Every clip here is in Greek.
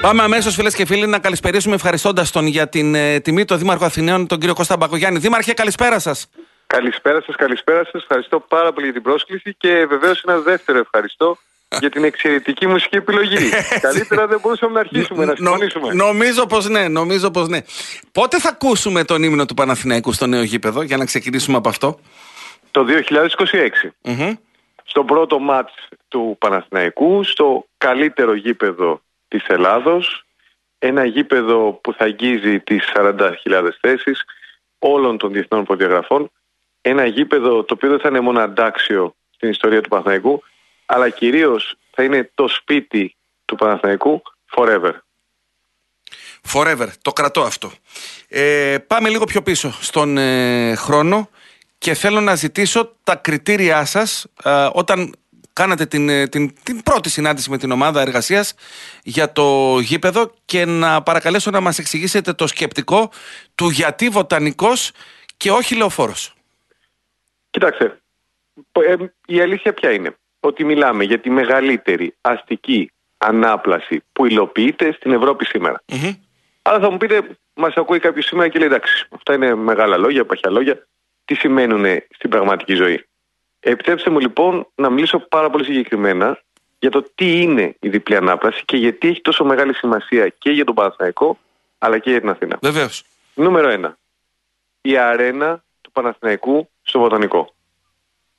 Πάμε αμέσως, φίλες και φίλοι, να καλησπερίσουμε ευχαριστώντας τον για την ε, τιμή, τον Δήμαρχο Αθηναίων, τον κύριο Κώστα Μπακογιάννη. Δήμαρχε, καλησπέρα σας. Καλησπέρα σας, καλησπέρα σας. Ευχαριστώ πάρα πολύ για την πρόσκληση και βεβαίως ένα δεύτερο ευχαριστώ για την εξαιρετική μουσική επιλογή. Καλύτερα δεν μπορούσαμε να αρχίσουμε να συμφωνήσουμε. νομίζω πως ναι, νομίζω πως ναι. Πότε θα ακούσουμε τον ύμνο του Παναθηναϊκού στο νέο γήπεδο, για να ξεκινήσουμε από αυτό; Το 2026. Στο πρώτο μάτς του Παναθηναϊκού, στο καλύτερο γήπεδο της Ελλάδος, ένα γήπεδο που θα αγγίζει τις 40.000 θέσεις όλων των διεθνών προδιαγραφών, ένα γήπεδο το οποίο δεν θα είναι μόνο αντάξιο στην ιστορία του Παναθηναϊκού, αλλά κυρίως θα είναι το σπίτι του Παναθηναϊκού forever. Forever, το κρατώ αυτό. Ε, πάμε λίγο πιο πίσω στον ε, χρόνο και θέλω να ζητήσω τα κριτήριά σας ε, όταν κάνατε την, ε, την, την πρώτη συνάντηση με την ομάδα εργασίας για το γήπεδο και να παρακαλέσω να μας εξηγήσετε το σκεπτικό του γιατί βοτανικός και όχι λεωφόρος. Κοιτάξτε, ε, η αλήθεια ποια είναι; Ότι μιλάμε για τη μεγαλύτερη αστική ανάπλαση που υλοποιείται στην Ευρώπη σήμερα. Αλλά θα μου πείτε, μας ακούει κάποιος σήμερα και λέει εντάξει, αυτά είναι μεγάλα λόγια, παχιά λόγια. Τι σημαίνουν στην πραγματική ζωή; Επιτρέψτε μου λοιπόν να μιλήσω πάρα πολύ συγκεκριμένα για το τι είναι η διπλή ανάπλαση και γιατί έχει τόσο μεγάλη σημασία και για τον Παναθηναϊκό αλλά και για την Αθήνα. Βεβαίως. Νούμερο ένα. Η αρένα του Παναθηναϊκού στο Βοτανικό.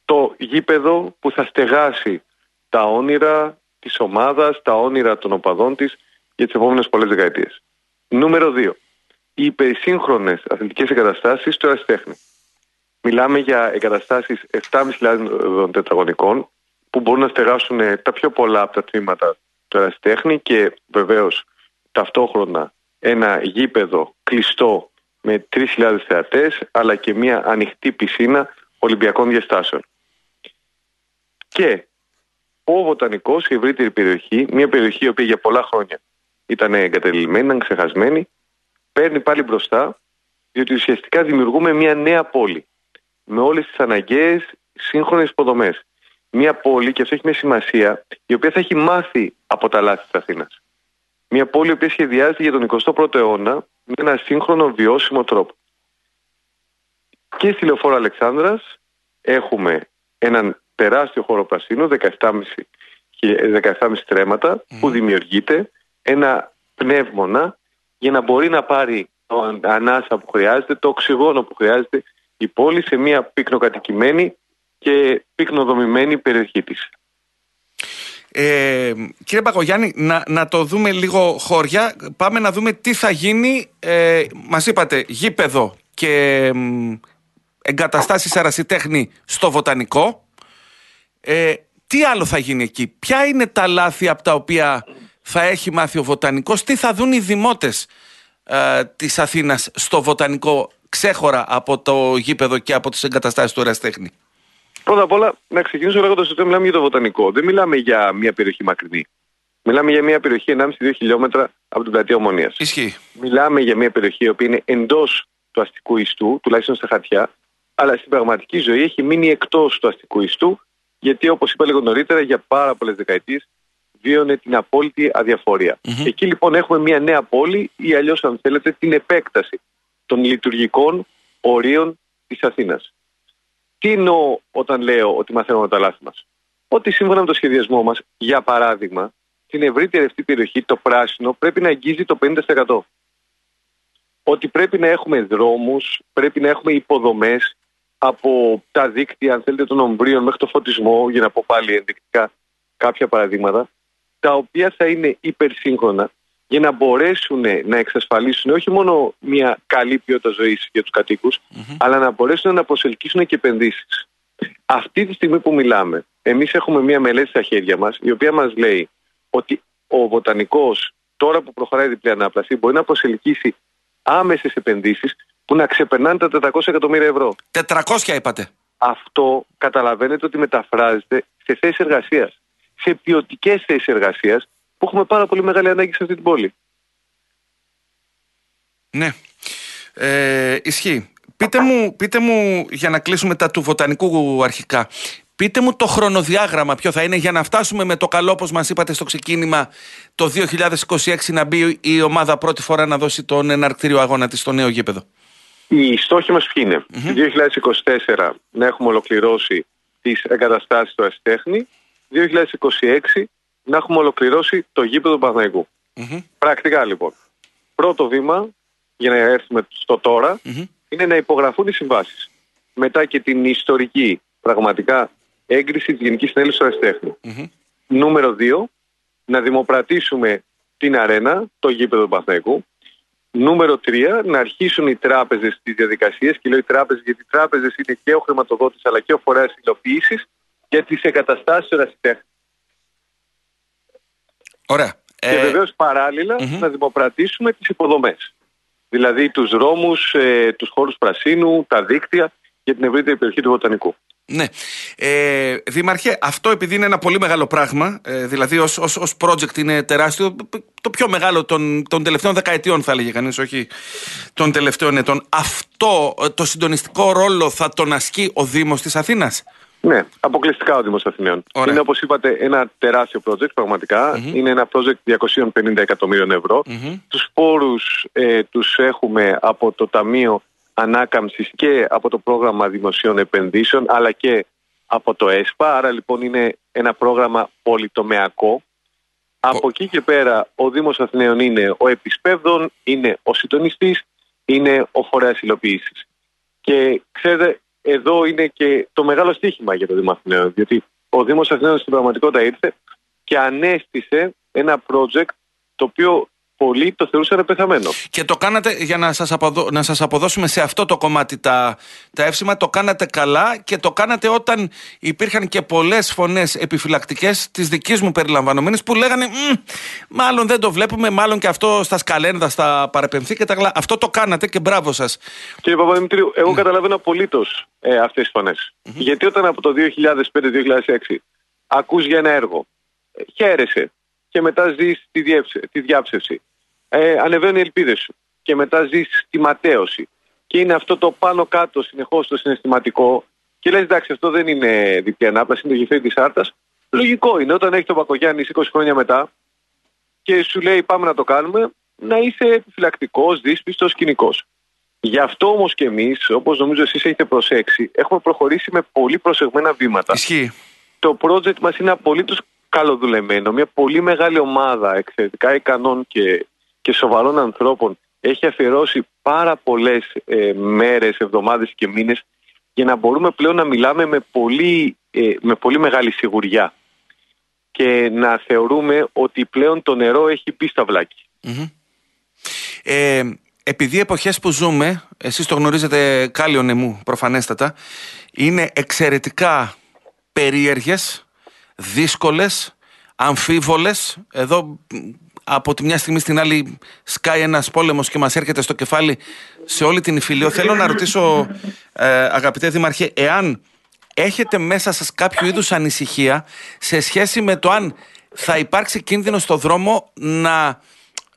Το γήπεδο που θα στεγάσει τα όνειρα της ομάδας, τα όνειρα των οπαδών της για τις επόμενες πολλές δεκαετίες. Νούμερο δύο. Οι υπερσύγχρονες αθλητικές εγκαταστάσεις στο Εραστέχνη. Μιλάμε για εγκαταστάσεις 7.500 τετραγωνικών που μπορούν να στεγάσουν τα πιο πολλά από τα τμήματα του ερασιτέχνη και βεβαίως ταυτόχρονα ένα γήπεδο κλειστό με 3.000 θεατές αλλά και μια ανοιχτή πισίνα Ολυμπιακών διαστάσεων. Και ο Βοτανικός, η ευρύτερη περιοχή, μια περιοχή η οποία για πολλά χρόνια ήταν εγκατελειμμένη, ήταν ξεχασμένη, παίρνει πάλι μπροστά διότι ουσιαστικά δημιουργούμε μια νέα πόλη με όλες τις αναγκαίες σύγχρονες υποδομές. Μια πόλη, και αυτό έχει μια σημασία, η οποία θα έχει μάθει από τα λάθη της Αθήνας. Μια πόλη η οποία σχεδιάζεται για τον 21ο αιώνα με ένα σύγχρονο βιώσιμο τρόπο. Και στη Λεωφόρο Αλεξάνδρας έχουμε έναν τεράστιο χώρο πρασίνου, 17,5 17 τρέματα, που δημιουργείται ένα πνεύμονα για να μπορεί να πάρει το ανάσα που χρειάζεται, το οξυγόνο που χρειάζεται η πόλη σε μια πυκνοκατοικημένη και πυκνοδομημένη περιοχή της. Ε, κύριε Πακογιάννη, να, να το δούμε λίγο χώρια. Πάμε να δούμε τι θα γίνει. Ε, μας είπατε γήπεδο και εγκαταστάσεις αρασιτέχνη στο Βοτανικό. Ε, τι άλλο θα γίνει εκεί; Ποια είναι τα λάθη από τα οποία θα έχει μάθει ο Βοτανικός; Τι θα δουν οι δημότες ε, της Αθήνας στο Βοτανικό ξέχωρα από το γήπεδο και από τις εγκαταστάσεις του Εραστέχνη. Πρώτα απ' όλα να ξεκινήσω λέγοντας ότι μιλάμε για το βοτανικό. Δεν μιλάμε για μια περιοχή μακρινή. Μιλάμε για μια περιοχή 1,5-2 χιλιόμετρα από την πλατεία Ομονίας. Ισχύει. Μιλάμε για μια περιοχή η οποία είναι εντός του αστικού ιστού, τουλάχιστον στα χαρτιά, αλλά στην πραγματική ζωή έχει μείνει εκτός του αστικού ιστού, γιατί όπως είπα λίγο νωρίτερα, για πάρα πολλές δεκαετίες βίωνε την απόλυτη Εκεί λοιπόν έχουμε μια νέα πόλη ή αλλιώς, αν θέλετε, την επέκταση των λειτουργικών ορίων της Αθήνας. Τι εννοώ όταν λέω ότι μαθαίνουμε τα λάθη μας; Ότι σύμφωνα με το σχεδιασμό μας, για παράδειγμα, στην ευρύτερη αυτή περιοχή το πράσινο πρέπει να αγγίζει το 50%. Ότι πρέπει να έχουμε δρόμους, πρέπει να έχουμε υποδομές από τα δίκτυα, αν θέλετε, των ομβρίων μέχρι το φωτισμό, για να πω πάλι ενδεικτικά κάποια παραδείγματα, τα οποία θα είναι υπερσύγχρονα για να μπορέσουν να εξασφαλίσουν όχι μόνο μια καλή ποιότητα ζωής για τους κατοικου αλλά να μπορέσουν να προσελκύσουν και επενδύσεις. Αυτή τη στιγμή που μιλάμε, εμείς έχουμε μια μελέτη στα χέρια μας, η οποία μας λέει ότι ο βοτανικός, τώρα που προχωράει η διπλή ανάπλαση, μπορεί να προσελκύσει άμεσες επενδύσεις που να ξεπερνάνε τα 400 εκατομμύρια ευρώ. 400 είπατε. Αυτό καταλαβαίνετε ότι μεταφράζεται σε θέσεις εργασίας. Σε ποιοτικές θέσεις εργασίας που έχουμε πάρα πολύ μεγάλη ανάγκη σε αυτή την πόλη. Ναι. Ε, ισχύει. Πείτε μου, πείτε μου, για να κλείσουμε τα του βοτανικού αρχικά, Πείτε μου το χρονοδιάγραμμα ποιο θα είναι για να φτάσουμε με το καλό, όπως μας είπατε στο ξεκίνημα, το 2026 να μπει η ομάδα πρώτη φορά να δώσει τον εναρκτήριο αγώνα της στο νέο γήπεδο. Οι στόχοι μας ποιοι είναι; Mm-hmm. 2024 να έχουμε ολοκληρώσει τις εγκαταστάσεις του Αστέχνη. 2026 να έχουμε ολοκληρώσει το γήπεδο του παναθηναικου Πρακτικά λοιπόν. Πρώτο βήμα για να έρθουμε στο τωρα είναι να υπογραφούν οι συμβάσεις. Μετά και την ιστορική πραγματικά έγκριση της Γενικής Συνέλευσης του Αριστέχνη. Νούμερο 2, να δημοπρατήσουμε την αρένα, το γήπεδο του Παναθηναϊκού. Νούμερο 3, να αρχίσουν οι τράπεζες στις διαδικασίες και λέω οι τράπεζες γιατί οι τράπεζες είναι και ο χρηματοδότης αλλά και ο φορέας υλοποίησης για τις εγκαταστάσεις του Αριστέχνη. Ωραία. Και ε... βεβαίως να δημοπρατήσουμε τις υποδομές. Δηλαδή τους δρόμους, ε, τους χώρους πρασίνου, τα δίκτυα για την ευρύτερη περιοχή του Βοτανικού. Ναι. Ε, Δήμαρχε, αυτό επειδή είναι ένα πολύ μεγάλο πράγμα, ε, δηλαδή ως, ως, ως project είναι τεράστιο, το πιο μεγάλο των, των τελευταίων δεκαετιών θα έλεγε κανείς, όχι των τελευταίων ετών. Αυτό ε, το συντονιστικό ρόλο θα τον ασκεί ο Δήμος της Αθήνας; Ναι, αποκλειστικά ο Δήμος Αθηναίων. Ωραία. Είναι όπως είπατε ένα τεράστιο project πραγματικα Είναι ένα project 250 εκατομμύριων ευρώ. Mm-hmm. Τους πόρους ε, τους έχουμε από το Ταμείο Ανάκαμψης και από το πρόγραμμα δημοσίων επενδύσεων αλλά και από το ΕΣΠΑ. Άρα λοιπόν είναι ένα πρόγραμμα πολυτομεακό. Από εκεί και πέρα ο Δήμος Αθηναίων είναι ο επισπεύδων, είναι ο συντονιστής, είναι ο φορέας υλοποίησης. Και ξέρετε εδώ είναι και το μεγάλο στίχημα για το Δήμο Αθηναίων. Διότι ο Δήμος Αθηναίων στην πραγματικότητα ήρθε και ανέστησε ένα project το οποίο πολλοί το θεωρούσαν πεθαμένο. Και το κάνατε, για να σας, αποδο... να σας αποδώσουμε σε αυτό το κομμάτι τα... τα εύσημα, το κάνατε καλά και το κάνατε όταν υπήρχαν και πολλές φωνές επιφυλακτικές της δικής μου περιλαμβανομένης που λέγανε μάλλον δεν το βλέπουμε, μάλλον και αυτό στα σκαλένδα, στα παρεπενθεί και τα γλά. Αυτό το κάνατε και μπράβο σας. Κύριε Παπαδημητρίου, εγώ mm. καταλαβαίνω απολύτως ε, αυτές τις φωνες Γιατί όταν από το 2005-2006 ακούς για ένα έργο, ε, χαίρεσαι και μετά ζεις τη, τη διάψευση ε, ανεβαίνουν οι ελπίδες σου. Και μετά ζεις τη ματέωση. Και είναι αυτό το πάνω κάτω συνεχώς το συναισθηματικό. Και λες, εντάξει, αυτό δεν είναι διπλή ανάπλαση, είναι το γεφύρι της Άρτας. Λογικό είναι όταν έχει τον Πακογιάννη 20 χρόνια μετά και σου λέει πάμε να το κάνουμε, να είσαι επιφυλακτικός, δύσπιστος, κοινικό. Γι' αυτό όμως και εμείς, όπως νομίζω εσείς έχετε προσέξει, έχουμε προχωρήσει με πολύ προσεγμένα βήματα. Ισχύει. Το project μας είναι απολύτως καλοδουλεμένο. Μια πολύ μεγάλη ομάδα εξαιρετικά ικανών και και σοβαρών ανθρώπων έχει αφιερώσει πάρα πολλές ε, μέρες, εβδομάδες και μήνες για να μπορούμε πλέον να μιλάμε με πολύ, ε, με πολύ μεγάλη σιγουριά και να θεωρούμε ότι πλέον το νερό έχει μπει στα βλακι Ε, επειδή εποχές που ζούμε, εσείς το γνωρίζετε κάλλιο νεμού προφανέστατα, είναι εξαιρετικά περίεργες, δύσκολες, αμφίβολες. Εδώ από τη μια στιγμή στην άλλη σκάει ένας πόλεμος και μας έρχεται στο κεφάλι σε όλη την υφηλio. Θέλω να ρωτήσω, ε, αγαπητέ Δημαρχέ, εάν έχετε μέσα σας κάποιο είδους ανησυχία σε σχέση με το αν θα υπάρξει κίνδυνο στο δρόμο να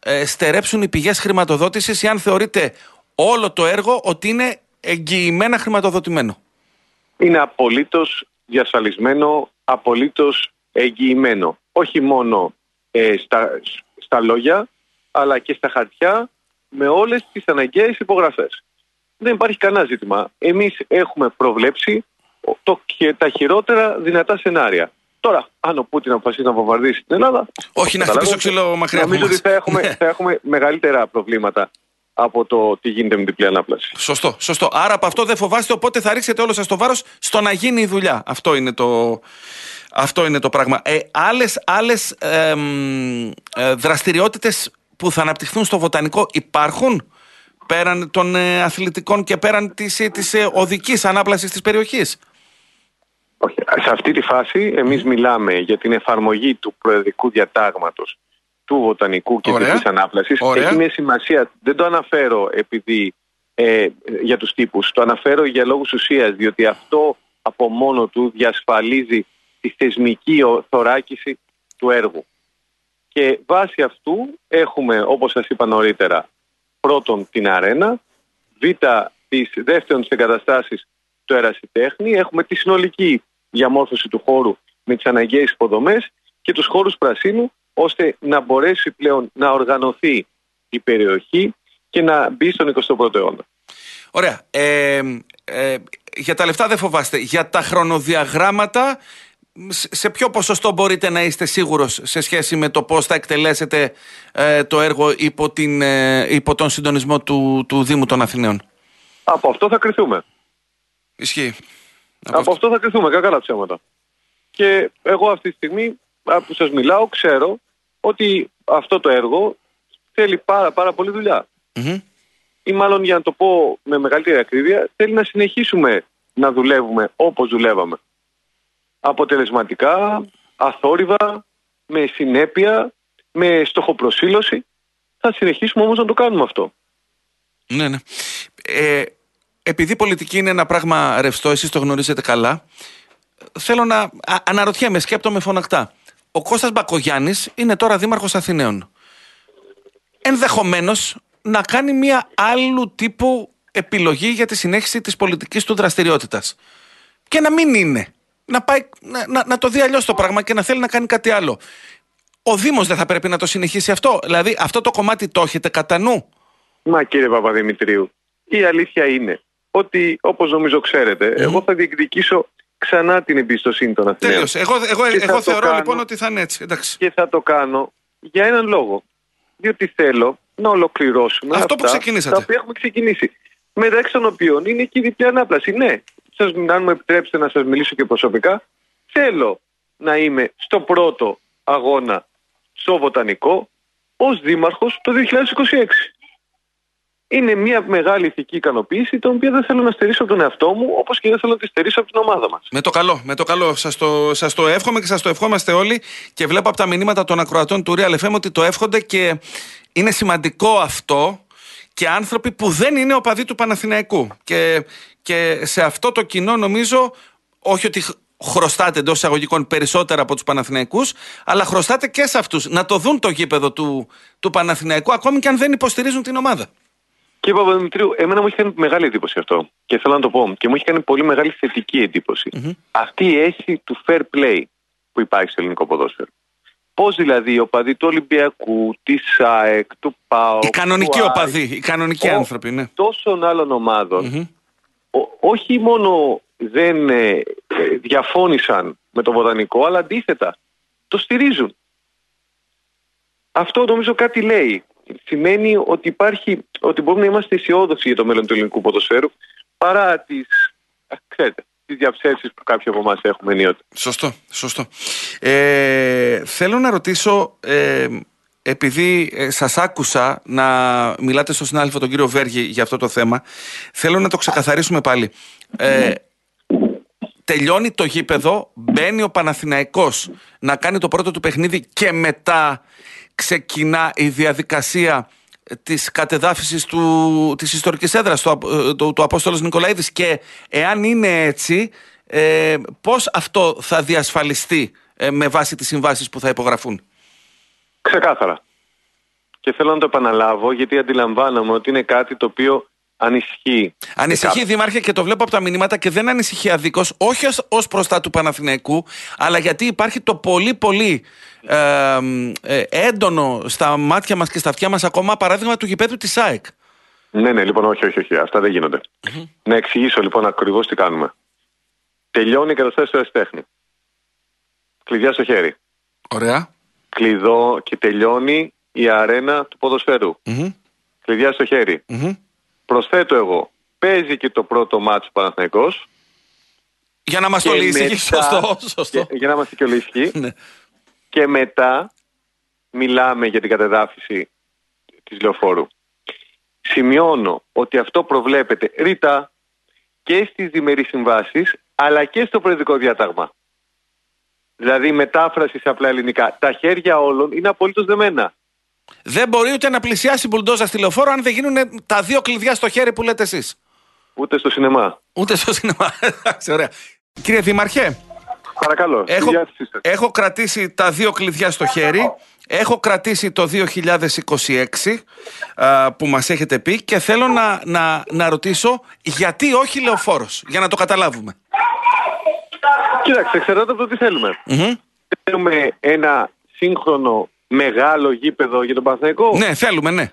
ε, στερέψουν οι πηγές χρηματοδότησης ή αν θεωρείτε όλο το έργο ότι είναι εγγυημένα χρηματοδοτημένο; Είναι απολύτως διασφαλισμένο, απολύτως εγγυημένο. Όχι μόνο ε, στα, στα λόγια αλλά και στα χαρτιά με όλες τις αναγκαίες υπογραφές. Δεν υπάρχει κανένα ζήτημα. Εμείς έχουμε προβλέψει το, και τα χειρότερα δυνατά σενάρια. Τώρα, αν ο Πούτιν αποφασίσει να βομβαρδίσει την Ελλάδα. Όχι, να χτυπήσει ξύλο μακριά Νομίζω ότι θα έχουμε, ναι. θα έχουμε μεγαλύτερα προβλήματα από το τι γίνεται με την διπλή ανάπλαση. Σωστό, σωστό. Άρα από αυτό δεν φοβάστε, οπότε θα ρίξετε όλο σας το βάρος στο να γίνει η δουλειά. Αυτό είναι το, αυτό είναι το πράγμα. Ε, άλλες άλλες ε, δραστηριότητες που θα αναπτυχθούν στο βοτανικό υπάρχουν; Πέραν των ε, αθλητικών και πέραν της, ε, της ε, οδικής ανάπλασης της περιοχής; Όχι. Σε αυτή τη φάση εμείς μιλάμε για την εφαρμογή του προεδρικού διατάγματος του βοτανικού και Ωραία. της ανάπλασης. Ωραία. Έχει μια σημασία. Δεν το αναφέρω επειδή ε, για τους τύπους. Το αναφέρω για λόγους ουσίας, διότι αυτό από μόνο του διασφαλίζει τη θεσμική θωράκιση του έργου. Και βάσει αυτού έχουμε, όπως σας είπα νωρίτερα, πρώτον την αρένα, β, τις δεύτερον τις εγκαταστάσεις του ερασιτέχνη, έχουμε τη συνολική διαμόρφωση του χώρου με τις αναγκαίες υποδομές και τους χώρους πρασίνου ώστε να μπορέσει πλέον να οργανωθεί η περιοχή και να μπει στον 21ο αιώνα. Ωραία. Ε, ε, για τα λεφτά δεν φοβάστε. Για τα χρονοδιαγράμματα, σε ποιο ποσοστό μπορείτε να είστε σίγουρος σε σχέση με το πώς θα εκτελέσετε ε, το έργο υπό, την, ε, υπό τον συντονισμό του, του Δήμου των Αθηναίων; Από αυτό θα κρυθούμε. Ισχύει. Από, αυτό θα κρυθούμε, κακά ψέματα. Και εγώ αυτή τη στιγμή που σας μιλάω ξέρω ότι αυτό το έργο θέλει πάρα, πάρα πολύ Ή μάλλον για να το πω με μεγαλύτερη ακρίβεια, θέλει να συνεχίσουμε να δουλεύουμε όπως δουλεύαμε. Αποτελεσματικά, αθόρυβα, με συνέπεια, με στοχοπροσύλωση. Θα συνεχίσουμε όμως να το κάνουμε αυτό. Ναι, ναι. Ε, επειδή πολιτική είναι ένα πράγμα ρευστό, εσείς το γνωρίζετε καλά, θέλω να αναρωτιέμαι, σκέπτομαι φωνακτά. Ο Κώστας Μπακογιάννης είναι τώρα δήμαρχος Αθηναίων. Ενδεχομένως να κάνει μια άλλου τύπου επιλογή για τη συνέχιση της πολιτικής του δραστηριότητας. Και να μην είναι. Να, πάει, να, να, να το δει αλλιώς το πράγμα και να θέλει να κάνει κάτι άλλο. Ο Δήμος δεν θα πρέπει να το συνεχίσει αυτό. Δηλαδή αυτό το κομμάτι το έχετε κατά νου; Μα κύριε Παπαδημητρίου, η αλήθεια είναι ότι όπως νομίζω ξέρετε, εγώ θα διεκδικήσω ξανά την εμπιστοσύνη των Αθηναίων. Τέλειωσε. Εγώ, εγώ, εγώ θεωρώ λοιπόν ότι θα είναι έτσι. Εντάξει. Και θα το κάνω για έναν λόγο. Διότι θέλω να ολοκληρώσουμε αυτό αυτά που ξεκινήσατε. τα οποία έχουμε ξεκινήσει. Μεταξύ των οποίων είναι και η διπλή ανάπλαση. Ναι, σας, αν μου επιτρέψετε να σας μιλήσω και προσωπικά, θέλω να είμαι στο πρώτο αγώνα στο Βοτανικό ως δήμαρχος το 2026 είναι μια μεγάλη ηθική ικανοποίηση, την οποία δεν θέλω να στερήσω από τον εαυτό μου, όπως και δεν θέλω να τη στερήσω από την ομάδα μας. Με το καλό, με το καλό. Σας το, σας το εύχομαι και σας το ευχόμαστε όλοι. Και βλέπω από τα μηνύματα των ακροατών του Real FM ότι το εύχονται και είναι σημαντικό αυτό και άνθρωποι που δεν είναι οπαδοί του Παναθηναϊκού. Και, και σε αυτό το κοινό νομίζω, όχι ότι χρωστάτε εντός εισαγωγικών περισσότερα από τους Παναθηναϊκούς, αλλά χρωστάτε και σε αυτούς να το δουν το γήπεδο του, του Παναθηναϊκού, ακόμη και αν δεν υποστηρίζουν την ομάδα. Κύριε Παπαδημητρίου, εμένα μου έχει κάνει μεγάλη εντύπωση αυτό. Και θέλω να το πω. Και μου έχει κάνει πολύ μεγάλη θετική Αυτή η αίσθηση του fair play που υπάρχει στο ελληνικό ποδόσφαιρο. Πώς δηλαδή οι οπαδοί του Ολυμπιακού, της ΣΑΕΚ, του ΠΑΟ. Οι κανονικοί του οπαδοί, οι κανονικοί ο, άνθρωποι, ναι. Τόσων άλλων όχι μόνο δεν ε, ε, διαφώνησαν με το βοτανικό, αλλά αντίθετα το στηρίζουν. Αυτό νομίζω κάτι λέει σημαίνει ότι, υπάρχει, ότι μπορούμε να είμαστε αισιόδοξοι για το μέλλον του ελληνικού ποδοσφαίρου παρά τις, ξέρετε, τις διαψεύσεις που κάποιοι από εμάς έχουμε ενίοτε. Σωστό, σωστό. Ε, θέλω να ρωτήσω, ε, επειδή ε, σας άκουσα να μιλάτε στον συνάδελφο τον κύριο Βέργη για αυτό το θέμα, θέλω να το ξεκαθαρίσουμε πάλι. Ε, τελειώνει το γήπεδο, μπαίνει ο Παναθηναϊκός να κάνει το πρώτο του παιχνίδι και μετά ξεκινά η διαδικασία της κατεδάφισης του, της ιστορικής έδρας του, ε, του, του Απόστολος Νικολαίδης και εάν είναι έτσι ε, πώς αυτό θα διασφαλιστεί ε, με βάση τις συμβάσεις που θα υπογραφούν; Ξεκάθαρα. Και θέλω να το επαναλάβω γιατί αντιλαμβάνομαι ότι είναι κάτι το οποίο ανησυχεί. Ανησυχεί, Δήμαρχε, και το βλέπω από τα μηνύματα και δεν ανησυχεί αδίκως, όχι ως προστά του Παναθηναϊκού, αλλά γιατί υπάρχει το πολύ πολύ ε, ε, έντονο στα μάτια μας και στα αυτιά μας ακόμα παράδειγμα του γηπέδου της ΣΑΕΚ. Ναι, ναι, λοιπόν, όχι, όχι, όχι. Αυτά δεν γινονται Να εξηγήσω λοιπόν ακριβώς τι κάνουμε. Τελειώνει η καταστάση του τέχνη. Κλειδιά στο χέρι. Ωραία. Κλειδώ και τελειώνει η αρένα του ποδοσφαιρου Κλειδιά στο χέρι προσθέτω εγώ, παίζει και το πρώτο μάτσο Παναθηναϊκός. Για να μας το λύσει, σωστό, σωστό. Για, να είμαστε και ολίσχοι. Ναι. και μετά μιλάμε για την κατεδάφιση της λεωφόρου. Σημειώνω ότι αυτό προβλέπεται ρητά και στις διμερείς συμβάσεις αλλά και στο προεδρικό διάταγμα. Δηλαδή μετάφραση σε απλά ελληνικά. Τα χέρια όλων είναι απολύτως δεμένα. Δεν μπορεί ούτε να πλησιάσει μπουλντόζα στη λεωφόρο αν δεν γίνουν τα δύο κλειδιά στο χέρι που λέτε εσείς. Ούτε στο σινεμά. Ούτε στο σινεμά. Εντάξει, ωραία. Κύριε Δημαρχέ. Παρακαλώ. Έχω, έχω κρατήσει τα δύο κλειδιά στο χέρι. Έχω κρατήσει το 2026 που μας έχετε πει και θέλω να, να, να ρωτήσω γιατί όχι λεωφόρος, για να το καταλάβουμε. Κοίταξε, εξαρτάται από το τι θέλουμε. Μμμ. Θέλουμε ένα σύγχρονο μεγάλο γήπεδο για τον Παναθηναϊκό, Ναι, θέλουμε, ναι.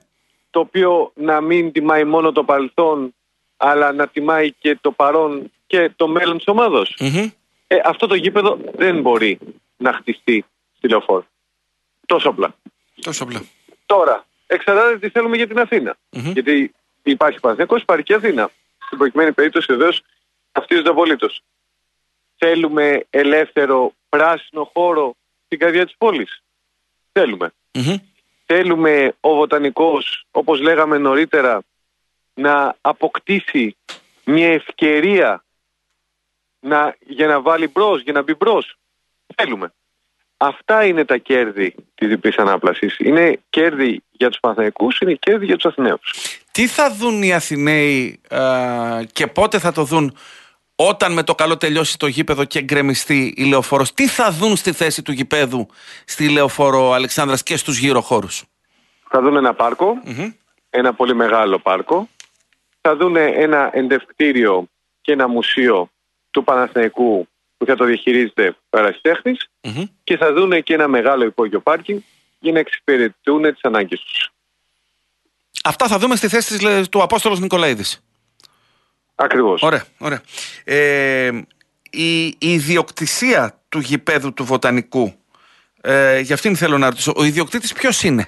το οποίο να μην τιμάει μόνο το παρελθόν, αλλά να τιμάει και το παρόν και το μέλλον της ομάδος. Μμμ. Ε, αυτό το γήπεδο δεν μπορεί να χτιστεί στη λεωφόρο. Τόσο απλά. Τόσο απλά. Τώρα, εξαρτάται τι θέλουμε για την αθηνα Μμμ. Γιατί υπάρχει Παναθηναϊκός, υπάρχει και Αθήνα. Στην προκειμένη περίπτωση βεβαίως ταυτίζονται απολύτως. Θέλουμε ελεύθερο πράσινο χώρο στην καρδιά της πόλης. Θέλουμε. Μμμ. Θέλουμε ο βοτανικός, όπως λέγαμε νωρίτερα, να αποκτήσει μια ευκαιρία να, για να βάλει μπρος, για να μπει μπρος. Θέλουμε. Αυτά είναι τα κέρδη της διπλής ανάπλασης. Είναι κέρδη για τους Παναθηναϊκούς, είναι κέρδη για τους Αθηναίους. Τι θα δουν οι Αθηναίοι α, και πότε θα το δουν όταν με το καλό τελειώσει το γήπεδο και γκρεμιστεί η λεωφόρος. Τι θα δουν στη θέση του γηπέδου στη λεωφόρο Αλεξάνδρας και στους γύρω χώρους; Θα δουν ένα πάρκο, Μμμ. ένα πολύ μεγάλο πάρκο. Θα δουν ένα εντευκτήριο και ένα μουσείο του Παναθηναϊκού που θα το διαχειρίζεται ο ερασιτέχνης Μμμ. και θα δουν και ένα μεγάλο υπόγειο πάρκινγκ για να εξυπηρετούν τις ανάγκες τους. Αυτά θα δούμε στη θέση της, λε- του Απόστολος Νικολαίδης. Ακριβώς. Ωραία, ωραία. Ε, η, η ιδιοκτησία του γηπέδου του Βοτανικού, ε, για αυτήν θέλω να ρωτήσω, ο ιδιοκτήτης ποιος είναι;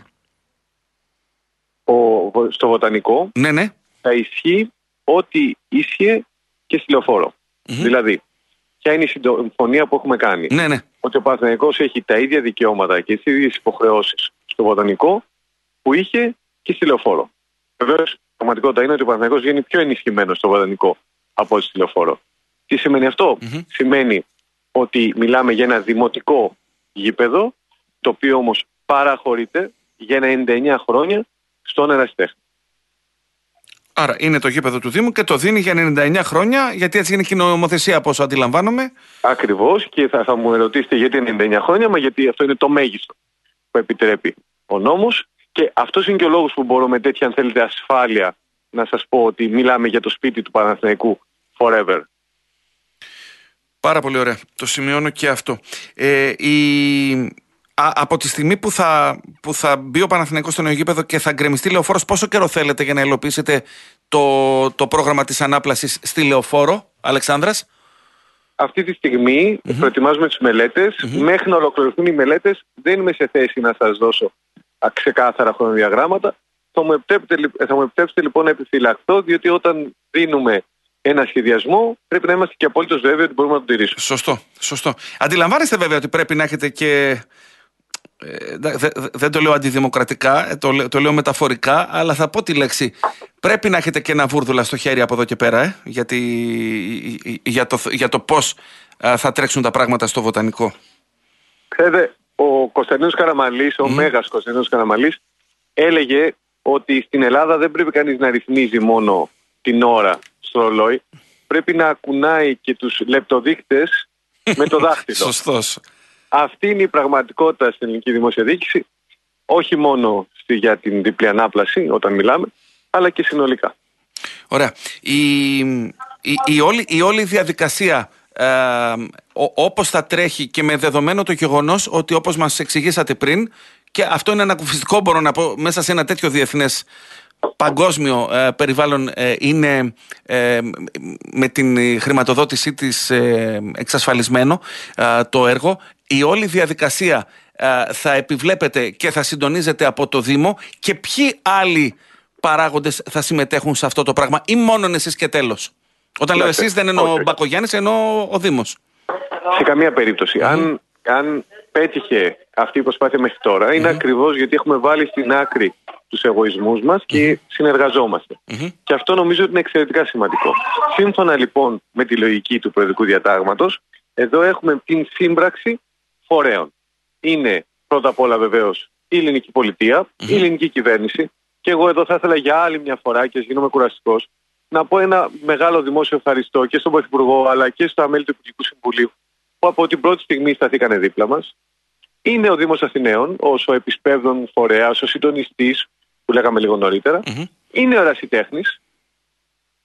Ο, στο βοτανικό Ναι, ναι. θα ισχύει ό,τι ίσχυε και στη λεωφόρο. Μμμ. Δηλαδή, ποια είναι η συμφωνία που έχουμε κάνει; Ναι, ναι. Ότι ο Παναθηναϊκός έχει τα ίδια δικαιώματα και τις ίδιες υποχρεώσεις στο βοτανικό που είχε και στη λεωφόρο. Βεβαίως, η πραγματικότητα είναι ότι ο Παναθηναϊκός βγαίνει πιο ενισχυμένος στο βοτανικό από ό,τι στη λεωφόρο. Τι σημαίνει αυτό, Μμμ. Σημαίνει ότι μιλάμε για ένα δημοτικό γήπεδο, το οποίο όμως παραχωρείται για 99 χρόνια στον ερασιτέχνη. Άρα είναι το γήπεδο του Δήμου και το δίνει για 99 χρόνια, γιατί έτσι είναι και η νομοθεσία από όσο αντιλαμβάνομαι. Ακριβώς και θα, θα μου ερωτήσετε γιατί 99 χρόνια, μα γιατί αυτό είναι το μέγιστο που επιτρέπει ο νόμος και αυτός είναι και ο λόγος που μπορώ με τέτοια αν θέλετε ασφάλεια να σας πω ότι μιλάμε για το σπίτι του Παναθηναϊκού forever. Πάρα πολύ ωραία. Το σημειώνω και αυτό. Ε, η... Α, από τη στιγμή που θα, που θα μπει ο Παναθηναϊκός στο νέο γήπεδο και θα γκρεμιστεί λεωφόρος, πόσο καιρό θέλετε για να υλοποιήσετε το, το πρόγραμμα της ανάπλασης στη λεωφόρο, Αλεξάνδρας; Αυτή τη στιγμη προετοιμάζουμε τις μελετες Μέχρι να ολοκληρωθούν οι μελέτες δεν είμαι σε θέση να σας δώσω α, ξεκάθαρα χρονοδιαγράμματα. Θα μου, επιτρέπετε, λι- θα μου επιτρέψετε λοιπόν να επιφυλαχθώ διότι όταν δίνουμε ένα σχεδιασμό πρέπει να είμαστε και απόλυτος βέβαιοι ότι μπορούμε να τον τηρήσουμε. Σωστό, σωστό. Αντιλαμβάνεστε βέβαια ότι πρέπει να έχετε και. ε, δε- δε- δεν το λέω αντιδημοκρατικά, ε, το, λέ- το λέω μεταφορικά, αλλά θα πω τη λέξη. Πρέπει να έχετε και ένα βούρδουλα στο χέρι από εδώ και πέρα, ε, γιατί, για το, για το πώς α, θα τρέξουν τα πράγματα στο βοτανικό. Ξέρετε, ο Κωνσταντίνος Καραμαλής, ο Μέγας Κωνσταντίνος Καραμαλής, έλεγε ότι στην Ελλάδα δεν πρέπει κανείς να ρυθμίζει μόνο την ώρα στο ρολόι. Πρέπει να κουνάει και τους λεπτοδείκτες με το δάχτυλο. Σωστός. Αυτή είναι η πραγματικότητα στην ελληνική δημόσια διοίκηση, όχι μόνο στη, για την διπλή ανάπλαση όταν μιλάμε, αλλά και συνολικά. Ωραία. Η, η, η, όλη, η όλη διαδικασία ε, ο- όπως θα τρέχει και με δεδομένο το γεγονός ότι όπως μας εξηγήσατε πριν και αυτό είναι ανακουφιστικό μπορώ να πω μέσα σε ένα τέτοιο διεθνές παγκόσμιο ε, περιβάλλον ε, είναι ε, με την χρηματοδότησή της ε, εξασφαλισμένο ε, το έργο. Η όλη διαδικασία ε, θα επιβλέπεται και θα συντονίζεται από το Δήμο και ποιοι άλλοι παράγοντες θα συμμετέχουν σε αυτό το πράγμα ή μόνο εσείς και τέλος; Όταν λέω Κοιτάξτε, εσείς δεν εννοώ ο όχι. Μπακογιάννης, εννοώ ο Δήμος. Σε καμία περίπτωση. Αν, αν πέτυχε αυτή η προσπάθεια μέχρι τώρα, είναι ακριβώς γιατί έχουμε βάλει στην άκρη τους εγωισμούς μας και συνεργαζόμαστε. Και αυτό νομίζω ότι είναι εξαιρετικά σημαντικό. Σύμφωνα λοιπόν με τη λογική του Προεδρικού Διατάγματος, εδώ έχουμε την σύμπραξη φορέων. Είναι πρώτα απ' όλα βεβαίως η ελληνική πολιτεία, η ελληνική κυβέρνηση και εγώ εδώ θα ήθελα για άλλη μια φορά και ας γίνομαι κουραστικός να πω ένα μεγάλο δημόσιο ευχαριστώ και στον Πρωθυπουργό αλλά και στα μέλη του Υπουργικού Συμβουλίου που από την πρώτη στιγμή σταθήκανε δίπλα μας. Είναι ο Δήμος Αθηναίων ως ο επισπεύδων φορέας, ο συντονιστής που λέγαμε λίγο νωρίτερα. Είναι ο Ρασιτέχνης,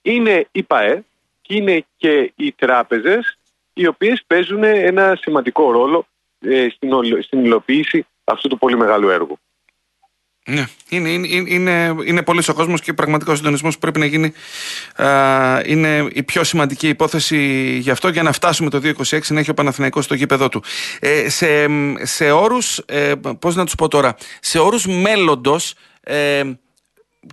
είναι η ΠαΕ και είναι και οι τράπεζες οι οποίες παίζουν ένα σημαντικό ρόλο ε, στην, στην υλοποίηση αυτού του πολύ μεγάλου έργου. Ναι, είναι, είναι, είναι, είναι πολύ ο κόσμος και πραγματικά ο συντονισμός που πρέπει να γίνει α, είναι η πιο σημαντική υπόθεση γι' αυτό για να φτάσουμε το 2026 να έχει ο Παναθηναϊκός στο γήπεδό του. Ε, σε σε όρους, ε, πώς να τους πω τώρα, σε όρους μέλλοντος. Ε,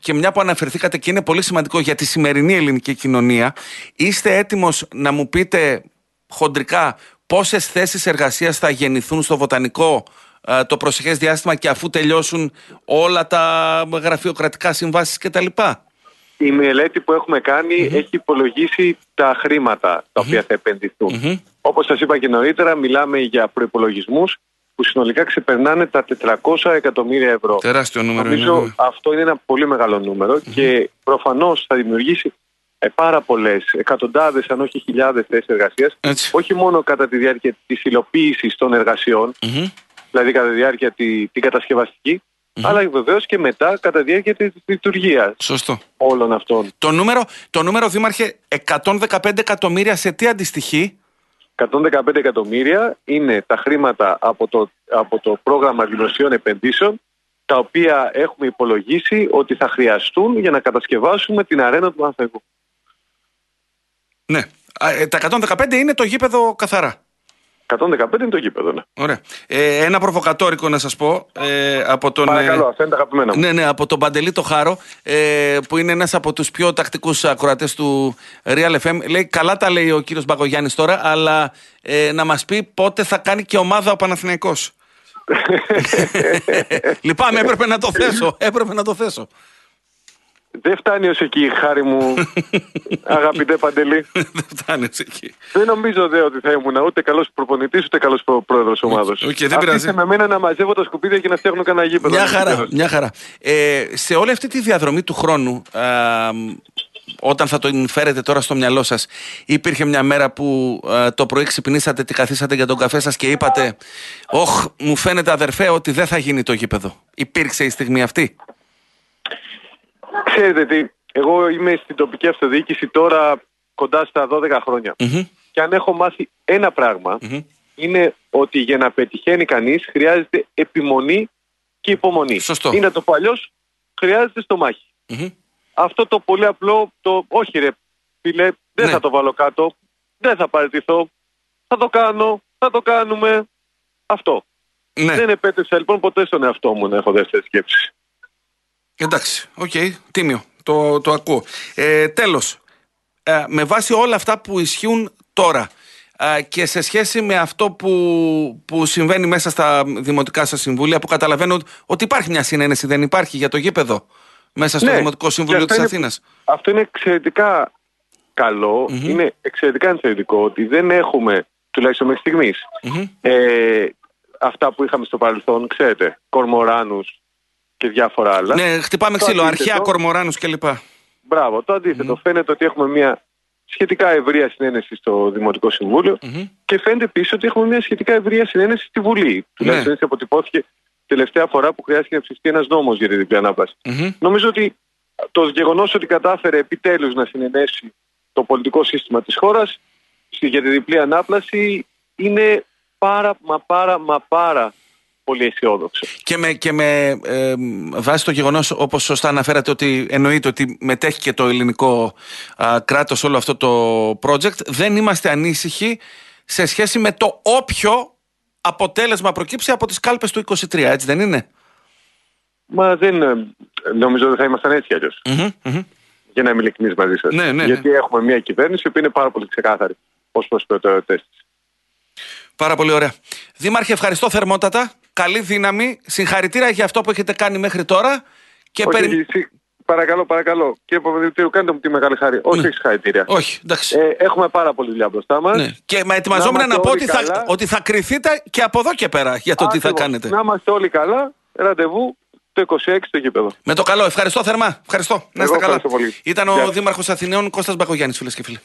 και μια που αναφερθήκατε και είναι πολύ σημαντικό για τη σημερινή ελληνική κοινωνία, είστε έτοιμος να μου πείτε χοντρικά πόσες θέσεις εργασίας θα γεννηθούν στο βοτανικό ε, το προσεχές διάστημα και αφού τελειώσουν όλα τα γραφειοκρατικά συμβάσεις κτλ. Η μελέτη που έχουμε έχει υπολογίσει τα χρήματα τα οποία θα επενδυθούν. Mm-hmm. Όπως σας είπα και νωρίτερα, μιλάμε για προπολογισμού που συνολικά ξεπερνάνε τα 400 εκατομμύρια ευρώ. Τεράστιο νούμερο. Νομίζω είναι. αυτό είναι ένα πολύ μεγάλο και προφανώς θα δημιουργήσει ε, πάρα πολλές, εκατοντάδες αν όχι χιλιάδες θέσεις εργασίας, όχι μόνο κατά τη διάρκεια της υλοποίησης των εργασιων δηλαδή κατά τη διάρκεια τη, την κατασκευαστική, αλλά βεβαίως και μετά κατά τη διάρκεια της λειτουργίας όλων αυτών. Το νούμερο, το νούμερο, Δήμαρχε, 115 εκατομμύρια σε τι αντιστοιχεί; 115 εκατομμύρια είναι τα χρήματα από το, από το πρόγραμμα δημοσίων επενδύσεων τα οποία έχουμε υπολογίσει ότι θα χρειαστούν για να κατασκευάσουμε την αρένα του Ανθέκου. Ναι. Ε, τα 115 είναι το γήπεδο καθαρά. 115 είναι το γήπεδο, ναι. Ωραία. Ε, ένα προβοκατόρικο να σας πω. Ε, από τον, Παρακαλώ, αυτά είναι τα αγαπημένα μου. Ναι, ναι, από τον Παντελή το Χάρο, ε, που είναι ένας από τους πιο τακτικούς ακροατές του Real FM. Λέει, καλά τα λέει ο κύριος Μπαγκογιάννη τώρα, αλλά ε, να μας πει πότε θα κάνει και ομάδα ο Παναθηναϊκός. Λυπάμαι, έπρεπε να το θέσω. Έπρεπε να το θέσω. Δεν φτάνει ως εκεί, χάρη μου, αγαπητέ Παντελή. Δεν φτάνει ως εκεί. Δεν νομίζω δε ότι θα ήμουν ούτε καλός προπονητής ούτε καλός πρόεδρος ομάδα. Okay, δεν πειράζει. με μένα να μαζεύω τα σκουπίδια και να φτιάχνω κανένα γήπεδο. Μια χαρά. Μια χαρά. Ε, σε όλη αυτή τη διαδρομή του χρόνου, ε, όταν θα το φέρετε τώρα στο μυαλό σας, υπήρχε μια μέρα που ε, το πρωί ξυπνήσατε, τι καθίσατε για τον καφέ σας και είπατε, Ωχ, μου φαίνεται αδερφέ ότι δεν θα γίνει το γήπεδο. Υπήρξε η στιγμή αυτή; Ξέρετε τι, εγώ είμαι στην τοπική αυτοδιοίκηση τώρα κοντά στα 12 χρονια Και αν έχω μάθει ένα είναι ότι για να πετυχαίνει κανείς χρειάζεται επιμονή και υπομονή. Σωστό. Είναι το παλιός, χρειάζεται στο μαχη Αυτό το πολύ απλό, το όχι ρε φίλε, δεν ναι. θα το βάλω κάτω, δεν θα παραιτηθώ, θα το κάνω, θα το κάνουμε. Αυτό. Ναι. Δεν επέτρεψα λοιπόν ποτέ στον εαυτό μου να έχω δεύτερη σκέψη. Εντάξει, ok, okay, τίμιο. Το, το ακούω. Ε, τέλος, ε, με βάση όλα αυτά που ισχύουν τώρα ε, και σε σχέση με αυτό που, που συμβαίνει μέσα στα δημοτικά σας συμβούλια που καταλαβαίνω ότι υπάρχει μια συναίνεση, δεν υπάρχει για το γήπεδο μέσα στο ναι, Δημοτικό Συμβούλιο της Αθήνας. Αυτό είναι εξαιρετικά είναι εξαιρετικά ενθαρρυντικό ότι δεν έχουμε, τουλάχιστον μέχρι στιγμής, ε, αυτά που είχαμε στο παρελθόν, ξέρετε, κορμοράνους, και διάφορα άλλα. Ναι, χτυπάμε ξύλο, αρχαία κορμοράνου κλπ. Μπράβο. Το αντίθετο. Φαίνεται ότι έχουμε μια σχετικά ευρεία συνένεση στο Δημοτικό και φαίνεται επίσης ότι έχουμε μια σχετικά ευρεία συνένεση στη Βουλή. Ναι. Τουλάχιστον έτσι αποτυπώθηκε τελευταία φορά που χρειάστηκε να ψηφιστεί ένας νόμος για τη διπλή Νομίζω ότι το γεγονός ότι κατάφερε επιτέλους να συνενέσει το πολιτικό σύστημα της χώρας για τη διπλή ανάπλαση είναι πάρα μα πάρα μα πάρα πολύ αισιόδοξο. Και με, και με ε, βάση το γεγονός, όπως σωστά αναφέρατε, ότι εννοείται ότι μετέχει και το ελληνικό κράτος όλο αυτό το project, δεν είμαστε ανήσυχοι σε σχέση με το όποιο αποτέλεσμα προκύψει από τις κάλπες του 23, έτσι δεν είναι; Μα δεν ε, νομίζω ότι θα ήμασταν έτσι Για να είμαι ειλικρινή μαζί σας. Ναι, ναι, Γιατί ναι. έχουμε μια κυβέρνηση που είναι πάρα πολύ ξεκάθαρη ως προς τι προτεραιότητε της. Πάρα πολύ ωραία. Δήμαρχε, ευχαριστώ θερμότατα. Καλή δύναμη. Συγχαρητήρια για αυτό που έχετε κάνει μέχρι τώρα. Και Όχι, Παρακαλώ, παρακαλώ. Κύριε Παπαδημητρίου, κάντε μου τη μεγάλη χάρη. Όχι, Όχι συγχαρητήρια. Όχι, εντάξει. Ε, έχουμε πάρα πολύ δουλειά μπροστά μας. Ναι. Και με ετοιμαζόμουν να, να πω ότι θα, ότι θα κρυθείτε και από εδώ και πέρα για το τι θα κάνετε. Να είμαστε όλοι καλά. Ραντεβού το 26 στο γήπεδο. Με το καλό. Ευχαριστώ θερμά. Ευχαριστώ. Να είστε καλά. Ήταν ο Δήμαρχος Αθηναίων Κώστας Μπακογιάννης, φίλες και φίλοι.